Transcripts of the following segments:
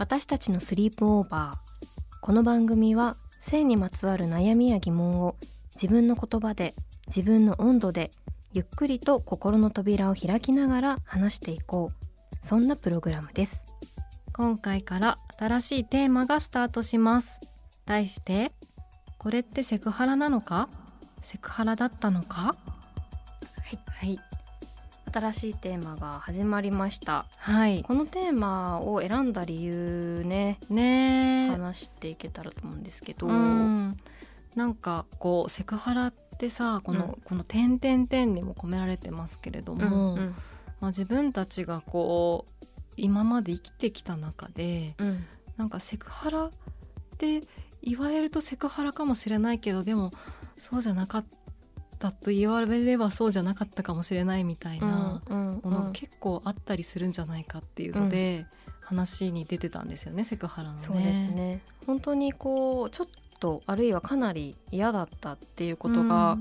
私たちのスリープオーバー。この番組は性にまつわる悩みや疑問を自分の言葉で自分の温度でゆっくりと心の扉を開きながら話していこう。そんなプログラムです。今回から新しいテーマがスタートします。題してこれってセクハラなのか？セクハラだったのか？はい。はい新しいテーマが始まりました。はい。このテーマを選んだ理由ねね。え話していけたらと思うんですけど、うん。なんかこうセクハラってさこの、うん。この点々点にも込められてますけれども、うんうん。まあ、自分たちがこう今まで生きてきた中でうん。なんかセクハラって言われるとセクハラかもしれないけどでもそうじゃなかったと言われればそうじゃなかったかもしれないみたいなうんもの結構あったりするんじゃないかっていうので、話に出てたんですよねセクハラのね。そうですね。本当にこうちょっとあるいはかなり嫌だったっていうことが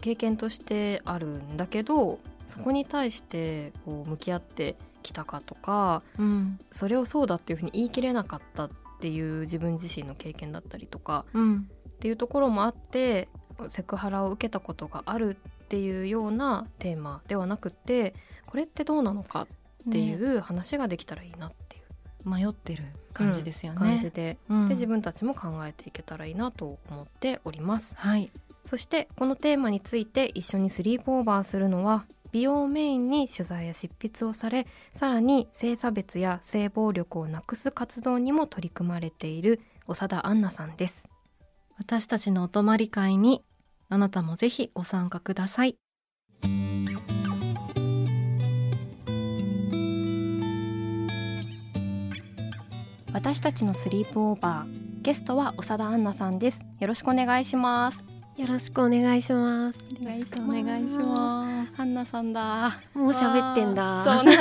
経験としてあるんだけど、そこに対してこう向き合ってきたかとかうん、うん。それをそうだっていうふうに言い切れなかったっていう自分自身の経験だったりとかうん。っていうところもあってセクハラを受けたことがあるっていうようなテーマではなくてこれってどうなのかっていねう話ができたらいいなっていう。迷ってる感じですよね。感じで,、うん。で自分たちも考えていけたらいいなと思っております。はい。そしてこのテーマについて一緒にスリープオーバーするのは美容をメインに取材や執筆をされさらに性差別や性暴力をなくす活動にも取り組まれている長田杏奈さんです。私たちのお泊まり会にあなたもぜひご参加ください。私たちのスリープオーバーゲストは長田杏奈さんですよろしくお願いしますよろしくお願いします。よろしくお願いします。杏奈さんだもう喋ってんだ。そうね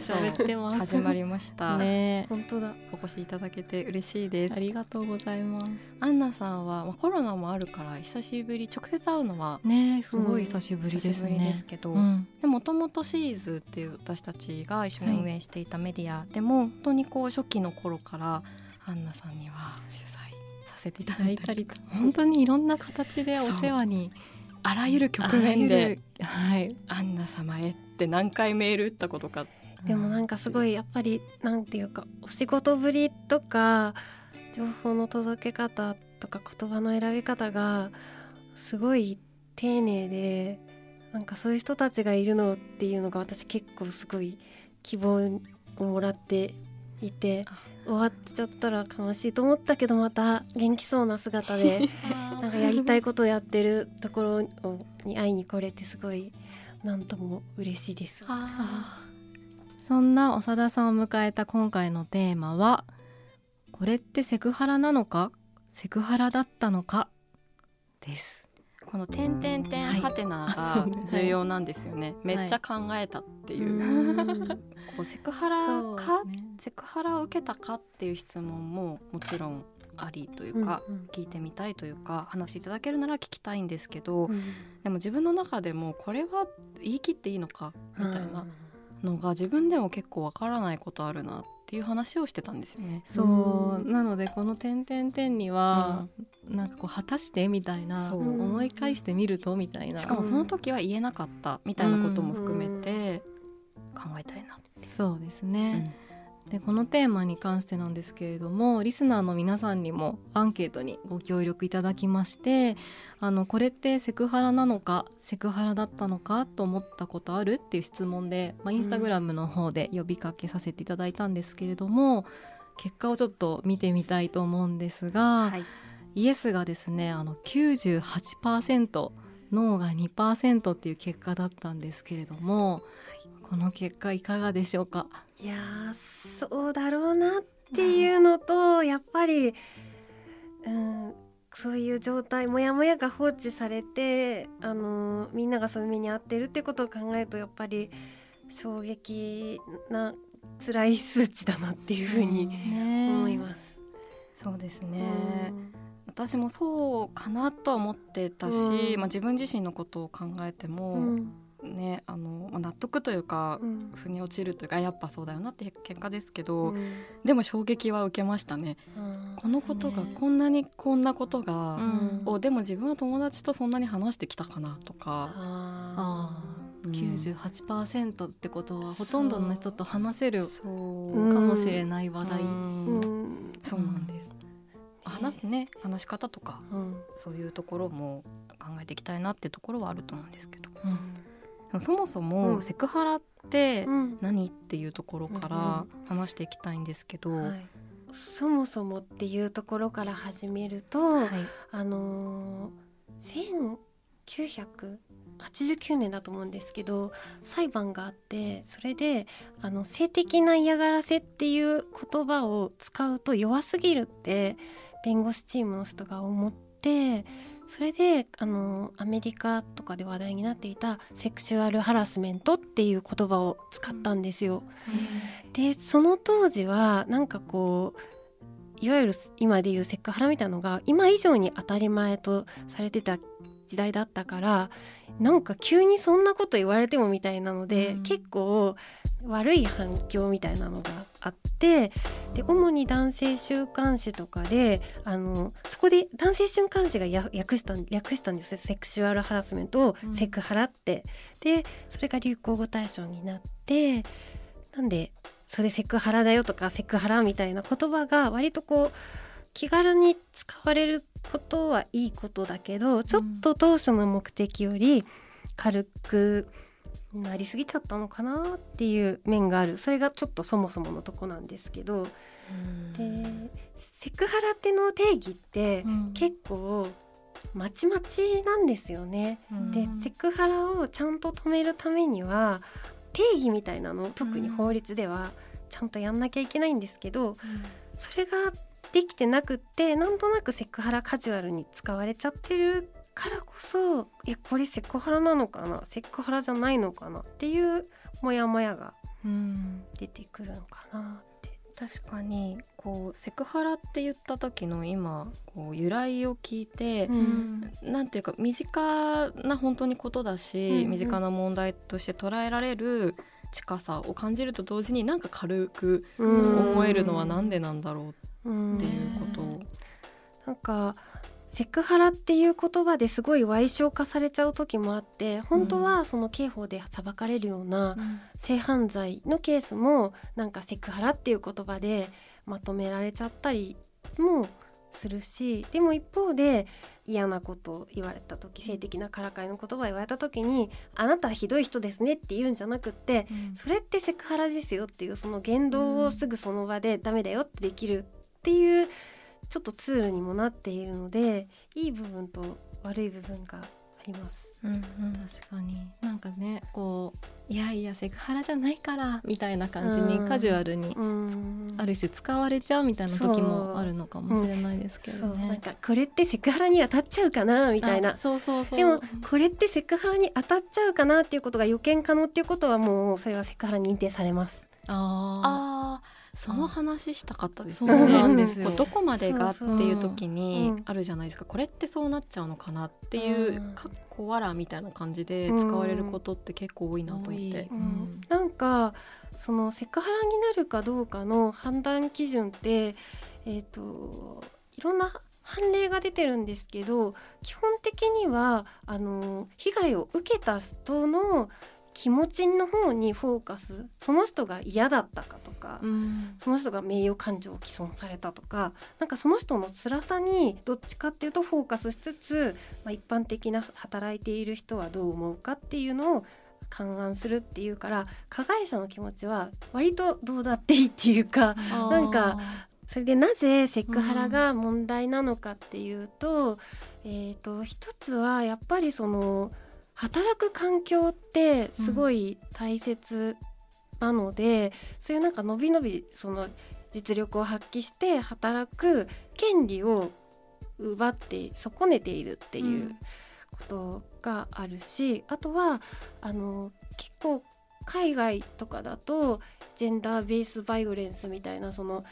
喋ってます。始まりました、ね。本当だ。お越しいただけて嬉しいです。ありがとうございます。アンナさんは、まあ、コロナもあるから久しぶり直接会うのはねすごい久しぶりですね。久しぶりですけど、うん。でもともとシーズっていう私たちが一緒に運営していたメディアでも、本当にこう初期の頃からアンナさんには取材させていただいたり本当にいろんな形でお世話に。あらゆる局面で。はい「アンナ様へ」って何回メール打ったことか。でもなんかすごいやっぱりなんていうかお仕事ぶりとか情報の届け方とか言葉の選び方がすごい丁寧でなんかそういう人たちがいるのっていうのが私結構すごい希望をもらっていて。あ終わっちゃったら悲しいと思ったけどまた元気そうな姿で なんかやりたいことをやってるところをに会いに来れてすごいなんとも嬉しいです。あそんな長田さんを迎えた今回のテーマはこれってセクハラなのかセクハラだったのかです。この「点点点はい。はてな」あそうね。が重要なんですよね、めっちゃ考えたっていう、うん。こうセクハラか、ね。セクハラを受けたかっていう質問ももちろんありというか、うんうん。聞いてみたいというか話いただけるなら聞きたいんですけど、うん。でも自分の中でもこれは言い切っていいのか？みたいなのが自分でも結構わからないことあるなっていう話をしてたんですよね。そう。うん。なのでこの点々点には、なんかこう果たしてみたいな思い返してみるとみたいな。しかもその時は言えなかったみたいなことも含めて考えたいなって。そうですうね、んでこのテーマに関してなんですけれどもリスナーの皆さんにもアンケートにご協力いただきましてあのこれってセクハラなのかセクハラだったのかと思ったことあるっていう質問で、まあ、インスタグラムの方で呼びかけさせていただいたんですけれども、結果をちょっと見てみたいと思うんですが、はい。イエスがですねあの98%ノーが2%っていう結果だったんですけれども、この結果いかがでしょうか？いやーそうだろうなっていうのとやっぱり、うん、そういう状態モヤモヤが放置されて、あのーみんながそういう目に遭ってるってことを考えるとやっぱり衝撃な辛い数値だなっていうふうに思います。そうですね、私もそうかなとは思ってたし、うん。まあ、自分自身のことを考えてうも、んねあのまあ納得というか、うん。腑に落ちるというかやっぱそうだよなって結果ですけど、うん。でも衝撃は受けましたね。このことがね。こんなにこんなことが、うん。をでも自分は友達とそんなに話してきたかなとか、ああうん。98%ってことはほとんどの人と話せるかもしれない話題、うん。ーうん。そうなんです。話すね話し方とかうん。そういうところも考えていきたいなっていうところはあると思うんですけどそもそも、うん。セクハラってうん。何っていうところから話していきたいんですけど、はい。そもそもっていうところから始めると、はい。あのー、1989年だと思うんですけど裁判があってそれであの性的な嫌がらせっていう言葉を使うと弱すぎるって弁護士チームの人が思ってそれであのアメリカとかで話題になっていたセクシュアルハラスメントっていう言葉を使ったんですよ。でその当時はなんかこういわゆる今でいうセクハラみたいなのが今以上に当たり前とされてた時代だったからなんか急にそんなこと言われてもみたいなので、うん結構悪い反響みたいなのがあってで主に男性週刊誌とかであのそこで男性週刊誌がや訳したん略したんですよ。セクシュアルハラスメントをうん。セクハラって。でそれが流行語大賞になってなんでそれセクハラだよとかセクハラみたいな言葉が割とこう気軽に使われることはいいことだけどちょっと当初の目的より軽くなりすぎちゃったのかなっていう面がある。それがちょっとそもそものとこなんですけど。でセクハラっての定義ってうん。結構まちまちなんですよね。うん。でセクハラをちゃんと止めるためには定義みたいなのを特に法律ではちゃんとやんなきゃいけないんですけど、それができてなくってなんとなくセクハラカジュアルに使われちゃってるからこそいやこれセクハラなのかな？セクハラじゃないのかな？っていうモヤモヤがうん。出てくるのかなって。確かにこうセクハラって言った時の今こう由来を聞いて、うん。なんていうか身近な本当にことだし、うんうん。身近な問題として捉えられる近さを感じると同時になんか軽く思えるのはなんでなんだろううんっていうことを、なんかセクハラっていう言葉ですごい歪償化されちゃう時もあって本当はその刑法で裁かれるような性犯罪のケースもなんかセクハラっていう言葉でまとめられちゃったりもするしでも一方で嫌なことを言われた時性的なからかいの言葉を言われた時に「あなたはひどい人ですね」って言うんじゃなくってそれってセクハラですよっていうその言動をすぐその場でダメだよってできるっていうちょっとツールにもなっているのでいい部分と悪い部分があります。うんうん。確かに。なんかねこういやいやセクハラじゃないからみたいな感じにうん。カジュアルにうん。ある種使われちゃうみたいな時もあるのかもしれないですけどね。なんかこれってセクハラに当たっちゃうかなみたいな。あそうそうそう。でもこれってセクハラに当たっちゃうかなっていうことが予見可能っていうことはもうそれはセクハラに認定されます。ああーその話したかったですそうよね。なんですよ。どこまでがっていう時にうんあるじゃないですか、これってそうなっちゃうのかなっていううん。かっこわらみたいな感じで使われることって結構多いなと思って。多い。うん。なんかそのセクハラになるかどうかの判断基準って、えー、といろんな判例が出てるんですけど基本的にはあの被害を受けた人の気持ちの方にフォーカスその人が嫌だったかとか、うん。その人が名誉感情を毀損されたとかなんかその人の辛さにどっちかっていうとフォーカスしつつ、まあ、一般的な働いている人はどう思うかっていうのを勘案するっていうから加害者の気持ちは割とどうだっていいっていうかなんかそれでなぜセクハラが問題なのかっていうと,、えー、と一つはやっぱりその働く環境ってすごい大切なので、そういうなんかのびのびその実力を発揮して働く権利を奪って損ねているっていうことがあるし、あとはあの結構海外とかだとジェンダーベースバイオレンスみたいなその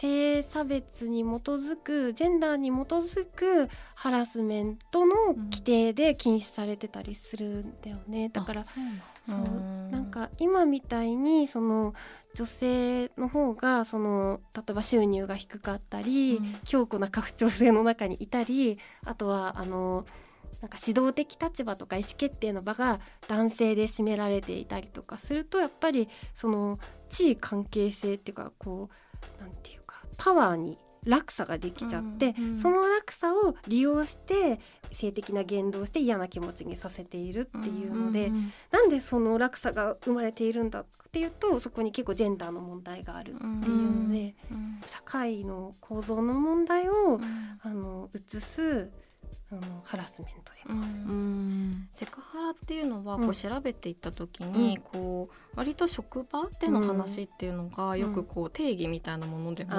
性差別に基づくジェンダーに基づくハラスメントの規定で禁止されてたりするんだよね、だからそうなんか今みたいにその女性の方がその例えば収入が低かったり、うん。強固な家父長制の中にいたりあとはあのなんか指導的立場とか意思決定の場が男性で占められていたりとかするとやっぱりその地位関係性っていうかこうなんていうかパワーに落差ができちゃって、うんうんその落差を利用して性的な言動をして嫌な気持ちにさせているっていうので、うんなんでその落差が生まれているんだっていうとそこに結構ジェンダーの問題があるっていうので、うん社会の構造の問題を、うん。あの移すあのハラスメントで。もある。うん。セクハラっていうのはうん。こう調べていった時に、うん。こう割と職場での話っていうのがん。よくこう定義みたいなものでも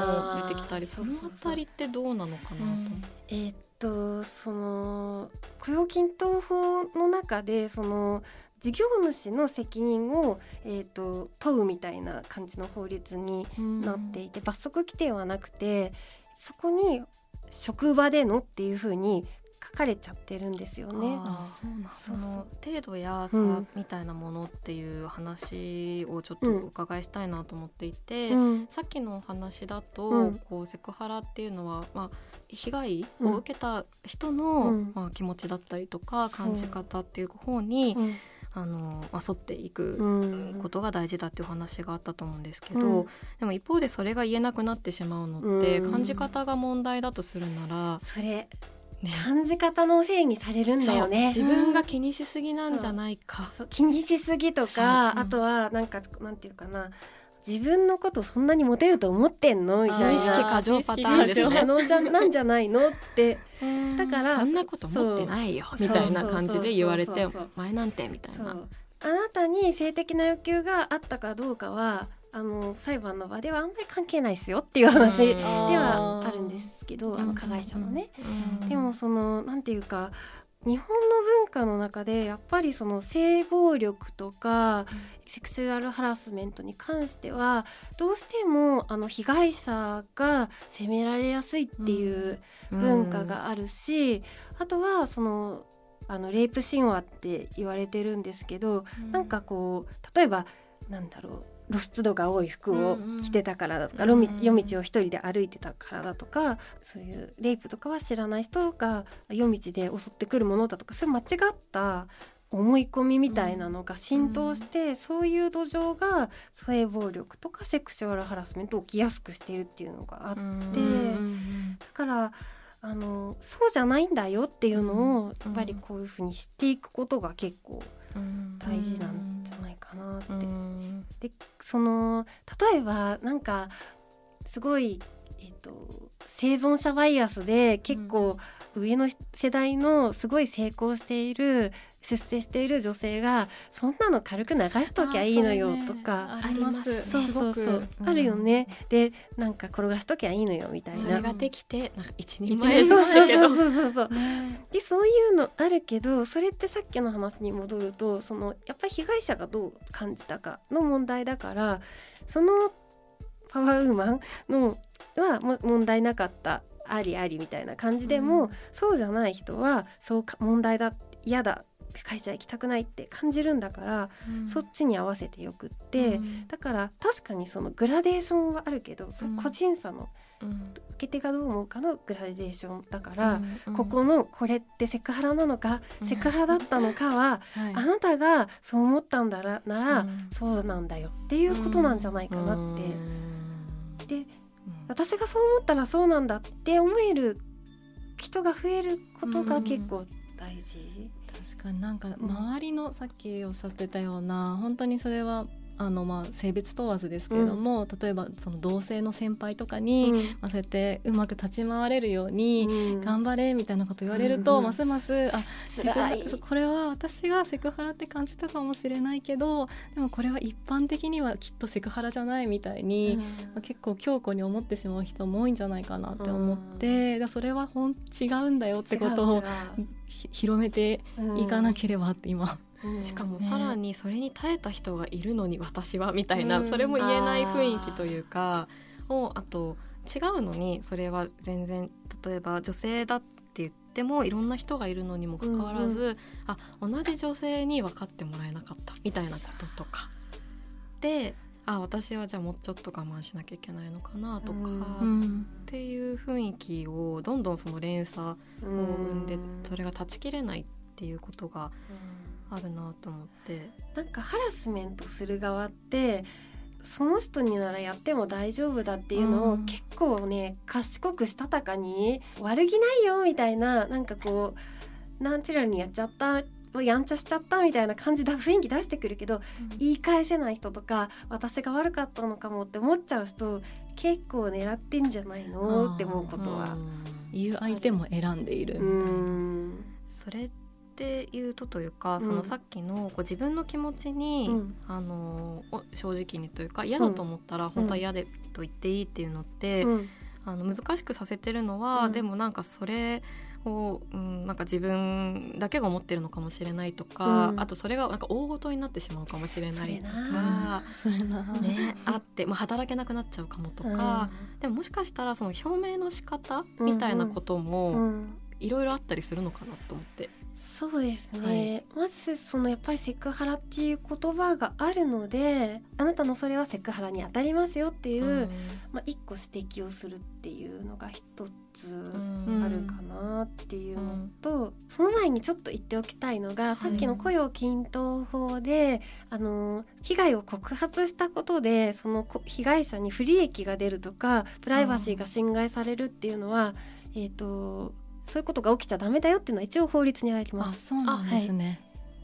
出てきたり、そのそうそうそうあたりってどうなのかなと。えーっとその雇用均等法の中でその事業主の責任を、えーっと問うみたいな感じの法律になっていて、罰則規定はなくてそこに職場でのっていうふうに書かれちゃってるんですよね。そうなんだ。その程度や差うん。みたいなものっていう話をちょっとお伺いしたいなと思っていて、うん。さっきのお話だと、うん。こうセクハラっていうのは、まあ、被害を受けた人の、うん。まあ、気持ちだったりとか感じ方っていう方に、うん。あのまあ、沿っていくうん。ことが大事だっていうお話があったと思うんですけど、うん。でも一方でそれが言えなくなってしまうのって、うん。感じ方が問題だとするなら、それね感じ方のせいにされるんだよね。自分が気にしすぎなんじゃないか。気にしすぎとか、う。ん。あとはなんかなんていうかな。自分のことそんなにモテると思ってんの？みたいな。自意識過剰パターンです自意識ね。じゃなんじゃないのって。だからそんなこと思ってないよ。みたいな感じで言われて前なんてみたいな。あなたに性的な欲求があったかどうかはあの裁判の場ではあんまり関係ないですよっていう話でうん。はあるんですけど、あうん。の加害者のね。うん。でもそのなんていうか日本の文化の中でやっぱりその性暴力とか、セクシュアルハラスメントに関してはどうしてもあの被害者が責められやすいっていう文化があるし、あとはそのあのレイプ神話って言われてるんですけど、なんかこう例えばなんだろう露出度が多い服を着てたからだとか、うんうん夜夜道を一人で歩いてたからだとかそういうレイプとかは知らない人が夜道で襲ってくるものだとかそういう間違った思い込みみたいなのが浸透して、そういう土壌が性暴力とかセクシュアルハラスメントを起きやすくしているっていうのがあって、うんだからあのそうじゃないんだよっていうのを、うんやっぱりこういうふうに知っていくことが結構うん大事なんじゃないかなって。うんでその例えばなんかすごい、えっと生存者バイアスで結構上の世代のすごい成功している出世している女性がそんなの軽く流しときゃいいのよとか。あります。そうそうそうすごく。あるよね、でなんか転がしときゃいいのよみたいな。それができてなんか一人一前 人前そうそうそうそう。そうでそういうのあるけどそれってさっきの話に戻るとそのやっぱり被害者がどう感じたかの問題だからそのパワーウーマンのはも問題なかったありありみたいな感じでも、うん。そうじゃない人はそうか問題だ嫌だっ会社行きたくないって感じるんだから、そっちに合わせてよくって、うん。だから確かにそのグラデーションはあるけど、そうん。個人差のうん。受け手がどう思うかのグラデーションだから、うんここのこれってセクハラなのか、うん。セクハラだったのかは、はい。あなたがそう思ったんだらなら、うん。そうなんだよっていうことなんじゃないかなって。でうん私がそう思ったらそうなんだって思える人が増えることが結構大事。確かになんかん。周りのさっきおっしゃってたような本当にそれはあのまあ性別問わずですけれども、例えばその同性の先輩とかに、まあ、そうやってうまく立ち回れるように、うん。頑張れみたいなこと言われると、うん。ますますあセクハこれは私がセクハラって感じたかもしれないけどでもこれは一般的にはきっとセクハラじゃないみたいに、まあ結構強固に思ってしまう人も多いんじゃないかなって思って、それはほん違うんだよってことをひ広めていかなければって今、しかもねさらにそれに耐えた人がいるのに私はみたいな、うん。それも言えない雰囲気というかをあと違うのにそれは全然例えば女性だって言ってもいろんな人がいるのにもかかわらず、うんあ同じ女性に分かってもらえなかったみたいなこととか。であ私はじゃあもうちょっと我慢しなきゃいけないのかなとか、うんっ、ていう雰囲気をどんどんその連鎖を生んでそれが断ち切れないっていうことがあるなと思って。なんかハラスメントする側ってその人にならやっても大丈夫だっていうのをうん結構ね賢くしたたかに悪気ないよみたいななんかこうナチュラルにやっちゃったやんちゃしちゃったみたいな感じだ雰囲気出してくるけど言い返せない人とか私が悪かったのかもって思っちゃう人結構狙ってんじゃないのって思うことは。言う相手も選んでいるみうたいな。んそれっていうとというか、ん。そのさっきのこう自分の気持ちに、うん。あのお正直にというか嫌だと思ったら本当は嫌でと言っていいっていうのって、うん。あの難しくさせてるのは、うん。でもなんかそれを、うん、なんか自分だけが思ってるのかもしれないとか、うん。あとそれがなんか大事になってしまうかもしれないとか。ね、あって、まあ、働けなくなっちゃうかもとか、でももしかしたらその表明の仕方みたいなことうもん。いろいろあったりするのかなと思って。そうですね、まずそのやっぱりセクハラっていう言葉があるのであなたのそれはセクハラに当たりますよっていう、まあ、一個指摘をするっていうのが一つうん。あるかなっていうのと、その前にちょっと言っておきたいのが、さっきの雇用均等法であの被害を告発したことでそのこ被害者に不利益が出るとかプライバシーが侵害されるっていうのは、えっ、とそういうことが起きちゃダメだよっていうのは一応法律にありまあす。そうなんですね。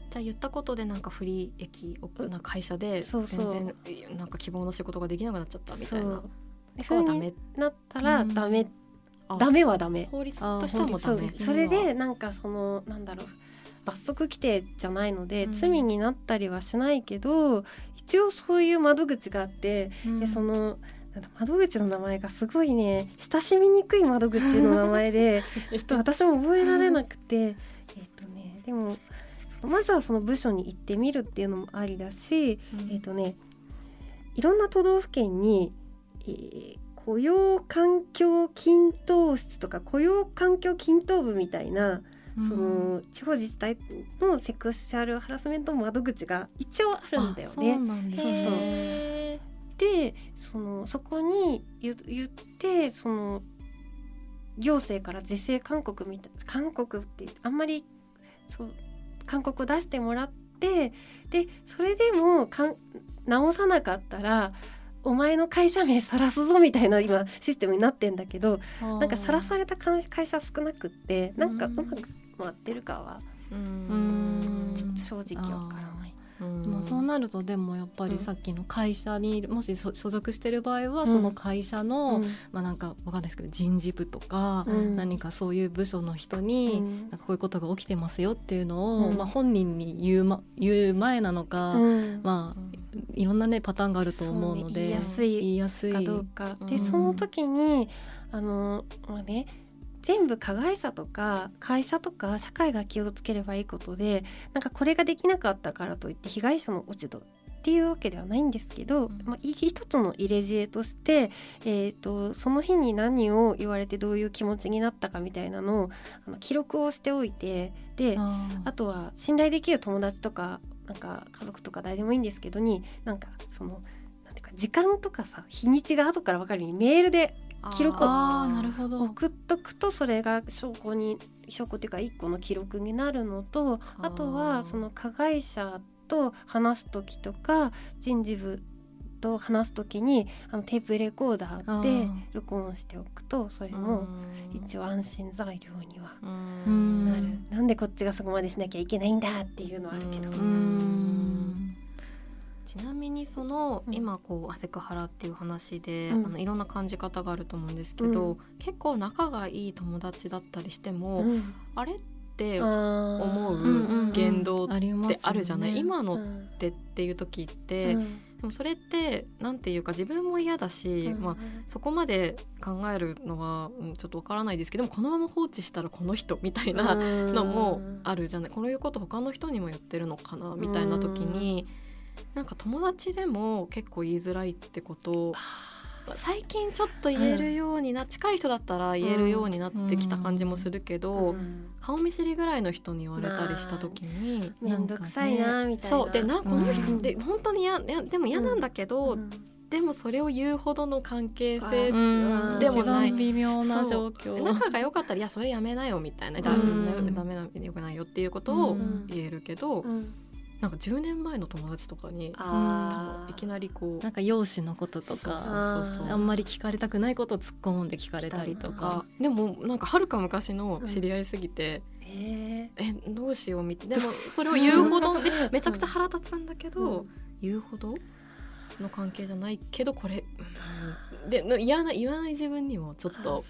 じゃあ言ったことでなんか不利益をな会社で全然なんか希望の仕事ができなくなっちゃったみたいな。そう。ダメなったらうん。ダメ、あ。ダメはダメ。法律としてはもダメ。それでなんかそのなんだろう。罰則規定じゃないので、うん。罪になったりはしないけど一応そういう窓口があって、でその窓口の名前がすごいね親しみにくい窓口の名前で ちょっと私も覚えられなくてえっとねでもまずはその部署に行ってみるっていうのもありだし、うん。えっとねいろんな都道府県に、えー雇用環境均等室とか雇用環境均等部みたいな、その地方自治体のセクシャルハラスメント窓口が一応あるんだよそうね。なんですそうそう。へでそのそこに言言ってその行政から是正勧告みたい勧告ってあんまりそう勧告を出してもらってでそれでもかん直さなかったらお前の会社名晒すぞみたいな今システムになってんだけどなんか晒された会会社少なくってなんかうまく回ってるかはちょっと正直わからもうそうなるとでもやっぱりさっきの会社にもしそ所属してる場合は、うん。その会社の、うん。まあなんかわかんないですけど人事部とか、うん。何かそういう部署の人に、うん。なんかこういうことが起きてますよっていうのを、うん。まあ本人に言う,、ま、言う前なのか、うん。まあいろんなねパターンがあると思うので言いやすいかどうか、でうんその時にあのまあね全部加害者とか会社とか社会が気をつければいいことでなんかこれができなかったからといって被害者の落ち度っっていうわけではないんですけど、まあ、一つの入れ知恵として、えーと、その日に何を言われてどういう気持ちになったかみたいなのをあの記録をしておいてであとは信頼できる友達とかなんか家族とか誰でもいいんですけどになんかそのなんていうか時間とかさ日にちが後から分かるようにメールで記録を送っとくとそれが証拠に証拠っていうか一個の記録になるのとあとはその加害者と話す時とか人事部と話す時にあのテープレコーダーで録音しておくとそれも一応安心材料にはなる。なんでこっちがそこまでしなきゃいけないんだっていうのはあるけど。ちなみにその、うん、今こうアセクハラっていう話で、うん、あのいろんな感じ方があると思うんですけど、うん、結構仲がいい友達だったりしても、あれって思う言動ってあるじゃない、ね、今のってっていう時って、でもそれって何て言うか自分も嫌だし、まあ、そこまで考えるのは、うん、ちょっとわからないですけどもこのまま放置したらこの人みたいなのもあるじゃない？こういうこと他の人にも言ってるのかなみたいな時に。なんか友達でも結構言いづらいってこと。最近ちょっと言えるようにな、うん、近い人だったら言えるようになってきた感じもするけど、うん、顔見知りぐらいの人に言われたりした時に面倒くさいなみたいな。そうでなこの人って本当にややでも嫌なんだけど、でもそれを言うほどの関係性でもない。微妙な状況。仲が良かったら「いやそれやめなよ」みたいな「ダメダメなよくないよ」っていうことを言えるけど、なんか10年前の友達とかにいきなりこうなんか容姿のこととかあんまり聞かれたくないことを突っ込んで聞かれたりとか。でもなんかはるか昔の知り合いすぎて、うん、えどうしようみたいな。でも それを言うほどめちゃくちゃ腹立つんだけど、うん、言うほどの関係じゃないけどこれ、うん、で嫌な言わない自分にもちょっと。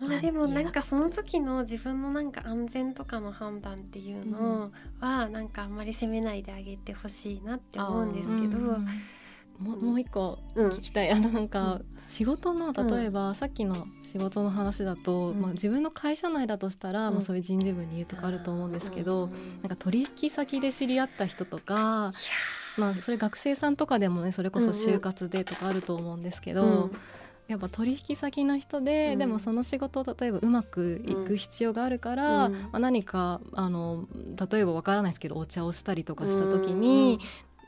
まあでもなんかその時の自分のなんか安全とかの判断っていうのはなんかあんまり責めないであげてほしいなって思うんですけど。ももう一個聞きたい、うん、あのなんか仕事の例えば、さっきの仕事の話だと、うん、まあ、自分の会社内だとしたら、うん、まあ、そういう人事部に言うとかあると思うんですけど、なんか取引先で知り合った人とか、まあ、それ学生さんとかでもねそれこそ就活でとかあると思うんですけど。やっぱ取引先の人で、うん、でもその仕事を例えばうまくいく必要があるから、うん、まあ、何かあの例えばわからないですけどお茶をしたりとかした時に、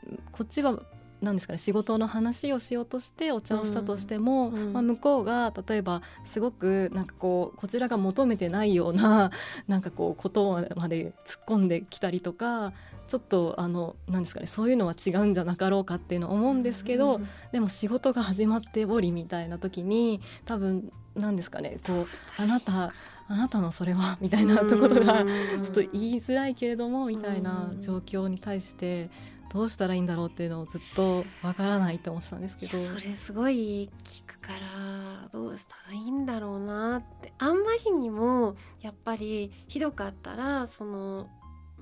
うん、こっちは何ですかね仕事の話をしようとしてお茶をしたとしても、うん、まあ、向こうが例えばすごくなんかこうこちらが求めてないような なんかこうことまで突っ込んできたりとかちょっとあのなんですかねそういうのは違うんじゃなかろうかっていうのを思うんですけど、うん、でも仕事が始まっておりみたいな時に多分なんですかねこうあなたあなたのそれはみたいなところがちょっと言いづらいけれどもみたいな状況に対してどうしたらいいんだろうっていうのをずっとわからないと思ってたんですけど。それすごい聞くからどうしたらいいんだろうなって。あんまりにもやっぱりひどかったらその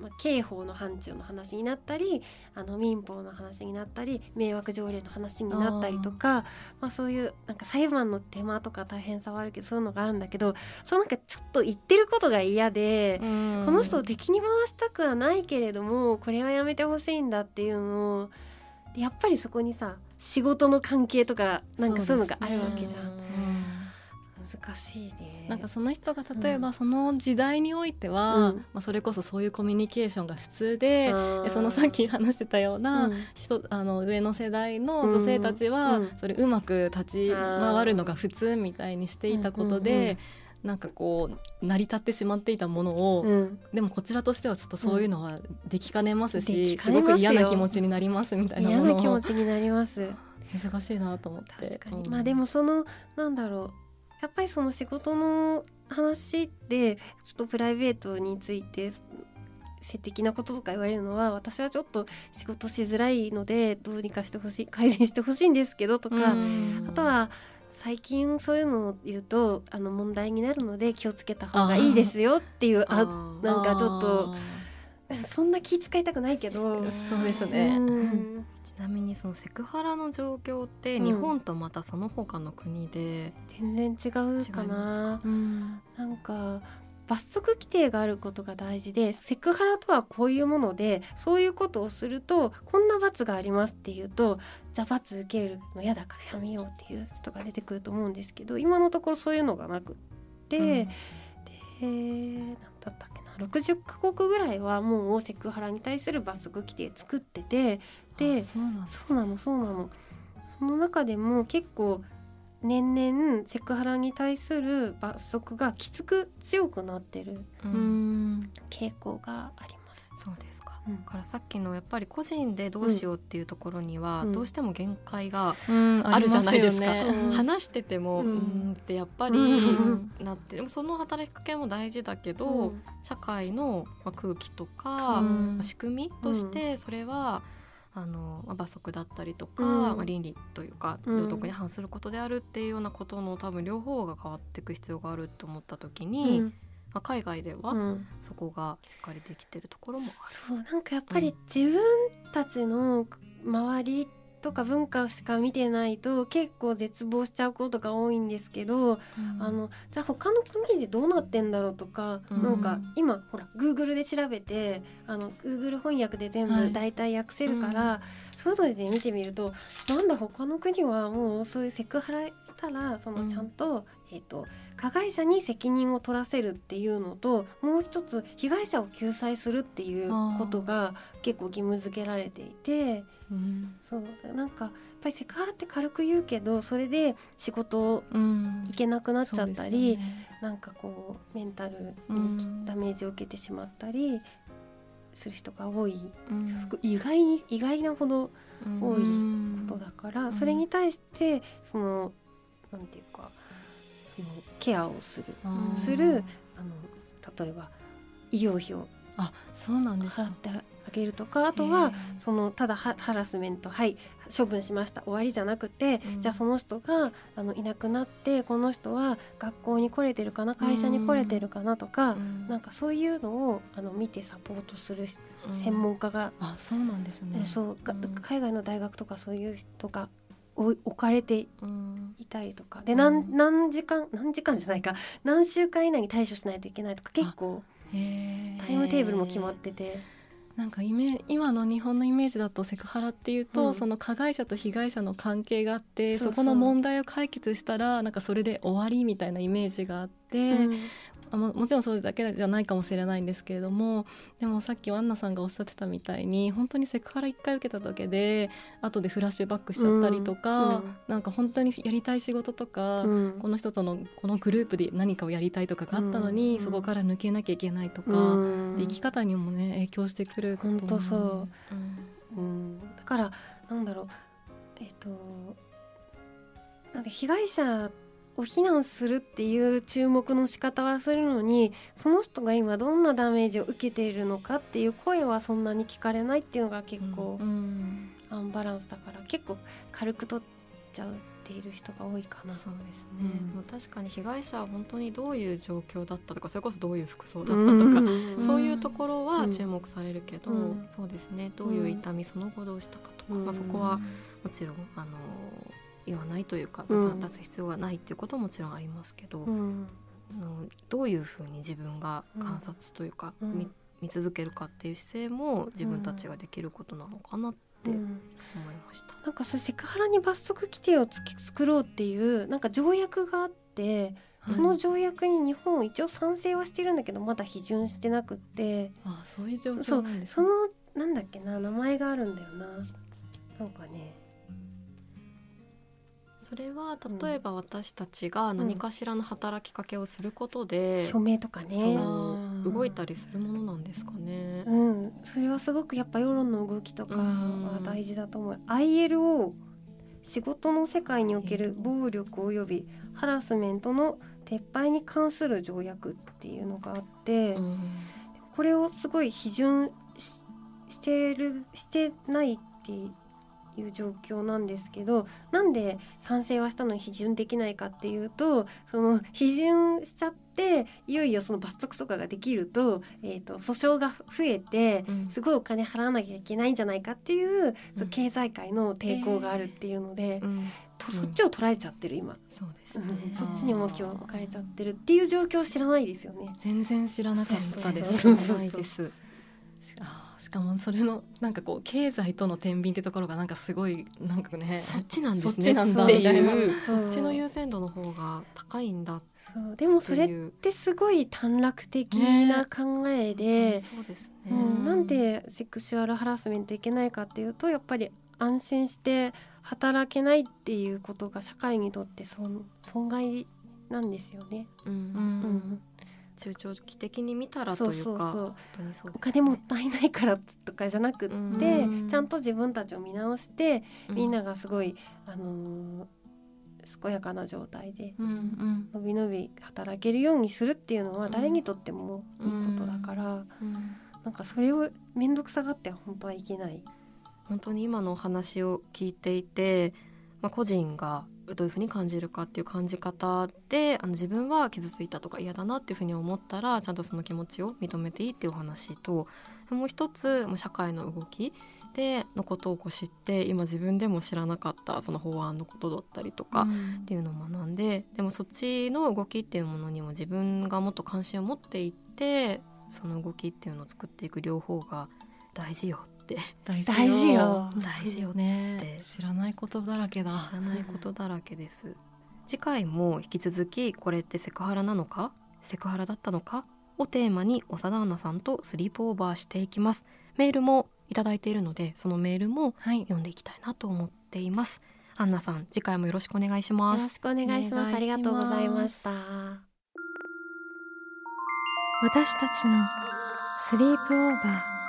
まあ、刑法の範疇の話になったりあの民法の話になったり迷惑条例の話になったりとかまあ、そういうなんか裁判の手間とか大変さはあるけどそういうのがあるんだけどそうなんかちょっと言ってることが嫌でこの人を敵に回したくはないけれどもこれはやめてほしいんだっていうのをやっぱりそこにさ仕事の関係とかなんかそういうのがあるわけじゃん。難しいね。なんかその人が例えばその時代においては、うん、まあ、それこそそういうコミュニケーションが普通ででそのさっき話してたような人、うん、あの上の世代の女性たちはそれうまく立ち回るのが普通みたいにしていたことで。なんかこう成り立ってしまっていたものを、うん、でもこちらとしてはちょっとそういうのはできかねますし、うん、すごく嫌な気持ちになりますみたいなものを。嫌な気持ちになります。難しいなと思って。うん、まあでもそのなんだろうやっぱりその仕事の話でちょっとプライベートについて性的なこととか言われるのは私はちょっと仕事しづらいのでどうにかしてほしい改善してほしいんですけどとかあとは最近そういうのを言うとあの問題になるので気をつけた方がいいですよっていうあなんかちょっと そんな気遣いたくないけど。そうですね。ちなみにそのセクハラの状況って日本とまたその他の国で、全然違うかな。か？うん、なんか罰則規定があることが大事でセクハラとはこういうものでそういうことをするとこんな罰がありますっていうとじゃあ罰受けるの嫌だからやめようっていう人が出てくると思うんですけど今のところそういうのがなくって、うん、で何だったっけな60カ国ぐらいはもうセクハラに対する罰則規定作っててでそうなのそうなの。その中でも結構年々セクハラに対する罰則がきつく強くなってる傾向があります。そうですか、うん、からさっきのやっぱり個人でどうしようっていうところにはどうしても限界があるじゃないですか、うん。ね、話してても、うん、ってやっぱりなってでもその働きかけも大事だけど、社会の空気とか、仕組みとしてそれは、あの罰則だったりとか、うん、まあ、倫理というか道徳に反することであるっていうようなことの多分両方が変わっていく必要があると思った時に、うん、まあ、海外ではそこがしっかりできてるところもある。そうなんかやっぱり自分たちの周りとか文化しか見てないと結構絶望しちゃうことが多いんですけど、うん、あのじゃあ他の国でどうなってんだろうとか、うん、なんか今ほら Google で調べてあの Google 翻訳で全部大体訳せるから、はい、そういうので見てみるとなんだ他の国はもうそういうセクハラしたらそのちゃんと、えーと、加害者に責任を取らせるっていうのともう一つ被害者を救済するっていうことが結構義務付けられていて、うん、そう。なんかやっぱりセクハラって軽く言うけどそれで仕事行けなくなっちゃったり、うんね、なんかこうメンタルにダメージを受けてしまったりする人が多い、うん、意外に意外なほど多いことだから、それに対してそのなんていうか。ケアをするするあの例えば医療費をあそうなんです払ってあげるとかあとはそのただハラスメントはい処分しました終わりじゃなくて、うん、じゃあその人があのいなくなってこの人は学校に来れてるかな会社に来れてるかなとか、うん、なんかそういうのをあの見てサポートする専門家が、うん、あそうなんですね。そう、海外の大学とかそういう人が置かれていたりとか、で何何時間何時間じゃないか。何週間以内に対処しないといけないとか結構タイムテーブルも決まってて。なんかイメ今の日本のイメージだとセクハラっていうと、うん、その加害者と被害者の関係があってそこの問題を解決したらなんかそれで終わりみたいなイメージがあって、うん、あももちろんそれだけじゃないかもしれないんですけれどもでもさっきアンナさんがおっしゃってたみたいに本当にセクハラ1回受けただけで後でフラッシュバックしちゃったりとか、うん、なんか本当にやりたい仕事とか、うん、この人とのこのグループで何かをやりたいとかがあったのに、うん、そこから抜けなきゃいけないとか、生き方にもね影響してくる本当そう、うん。だからなんだろう。えっ、ー、となんか被害者を非難するっていう注目の仕方はするのにその人が今どんなダメージを受けているのかっていう声はそんなに聞かれないっていうのが結構、アンバランスだから結構軽く取っちゃうている人が多いかな。そうですね、うん、確かに被害者は本当にどういう状況だったとかそれこそどういう服装だったとか、うん。そういうところは注目されるけど、うん、そうですね。どういう痛みその後どうしたかとか、まあ、そこはもちろんあの言わないというか出す必要がないっていうことももちろんありますけど、うん、どういうふうに自分が観察というか、うん、見見続けるかっていう姿勢も自分たちができることなのかなって思いました。なんかそセクハラに罰則規定をつき作ろうっていうなんか条約があって、その条約に日本一応賛成はしてるんだけどまだ批准してなくって。あそういう状況なんです、ね、そのなんだっけな名前があるんだよな。なんかねそれは例えば私たちが何かしらの働きかけをすることで、署名とかね。動いたりするものなんですかね。うん、それはすごくやっぱ世論の動きとかは大事だと思う。ILO 仕事の世界における暴力及びハラスメントの撤廃に関する条約っていうのがあって、これをすごい批准してるしてないっていう状況なんですけどなんで賛成はしたのに批准できないかっていうとその批准しちゃっていよいよその罰則とかができると,、えーと、訴訟が増えて、すごいお金払わなきゃいけないんじゃないかっていう、うん、その経済界の抵抗があるっていうので、えー、とそっちを捉えちゃってる今、そうですうん。ねそっちに重きを置かれちゃってるっていう状況を知らないですよね。全然知らなかったですしかもそれのなんかこう経済との天秤ってところがなんかすごいなんかねそっちなんですね。そっちなんだみたいな。そっちの優先度の方が高いんだっそう。でもそれっていうてすごい短絡的な考えで、そうですね、うん、なんでセクシュアルハラスメントいけないかっていうとやっぱり安心して働けないっていうことが社会にとって損損害なんですよね。うん。ううんん中長期的に見たらそうという。かお金もったいないからとかじゃなくって、うん。ちゃんと自分たちを見直して、うみんながすごい、あのー健やかな状態でのびのび働けるようにするっていうのはうん。誰にとってもいいことだから、うん。なんかそれを面倒くさがっては本当はいけない。本当に今のお話を聞いていて、まあ、個人がどういうふうに感じるかっていう感じ方であの自分は傷ついたとか嫌だなっていうふうに思ったらちゃんとその気持ちを認めていいっていうお話ともう一つもう社会の動きでのことをこう知って今自分でも知らなかったその法案のことだったりとか、っていうのを学んででもそっちの動きっていうものにも自分がもっと関心を持っていってその動きっていうのを作っていく両方が大事よって。大大事よ。大事よ。ってね。知らないことだらけだ。知らないことだらけです。次回も引き続きこれってセクハラなのか？セクハラだったのか？をテーマに長田アンナさんとスリープオーバーしていきます。メールもいただいているのでそのメールもはい。読んでいきたいなと思っています。アンナさん次回もよろしくお願いします。よろしくお願いします。お願いします。ありがとうございました。私たちのスリープオーバー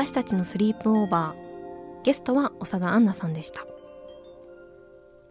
私たちのスリープオーバー。ゲストは長田アンナさんでした。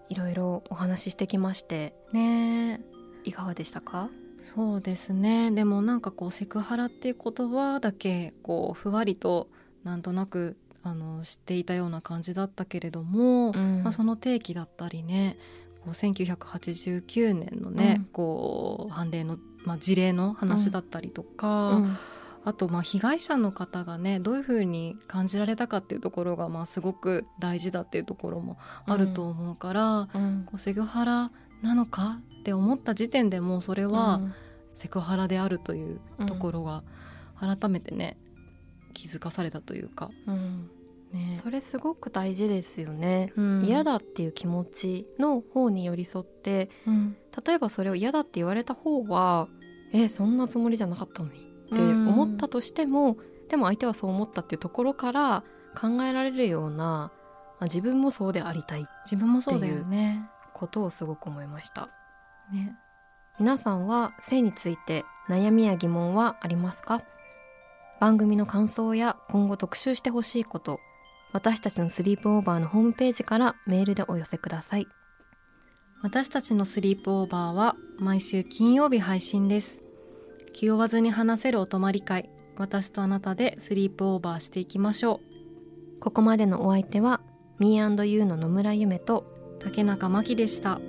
いろいろお話ししてきましてね。いかがでしたか？そうですね。でもなんかこうセクハラっていう言葉だけこうふわりとなんとなくあの知っていたような感じだったけれども、うん。まあ、その定義だったりねこう1989年のね、うん。こう判例の、まあ、事例の話だったりとか、うんあとまあ被害者の方がねどういうふうに感じられたかっていうところがまあすごく大事だっていうところもあると思うから、うん。こうセクハラなのかって思った時点でもうそれは、うん。セクハラであるというところが改めてね気づかされたというか、うん。ね。それすごく大事ですよね、うん。嫌だっていう気持ちの方に寄り添ってうん。例えばそれを嫌だって言われた方はえそんなつもりじゃなかったのにって思ったとしても、でも相手はそう思ったっていうところから考えられるような、まあ自分もそうでありたい自分もそうだよね。ことをすごく思いました。ね。皆さんは性について悩みや疑問はありますか？番組の感想や今後特集してほしいこと私たちのスリープオーバーのホームページからメールでお寄せください。私たちのスリープオーバーは毎週金曜日配信です気負わずに話せるお泊まり会。私とあなたでスリープオーバーしていきましょここまでのお相手は Me&You の野村ゆめとう竹中真希でした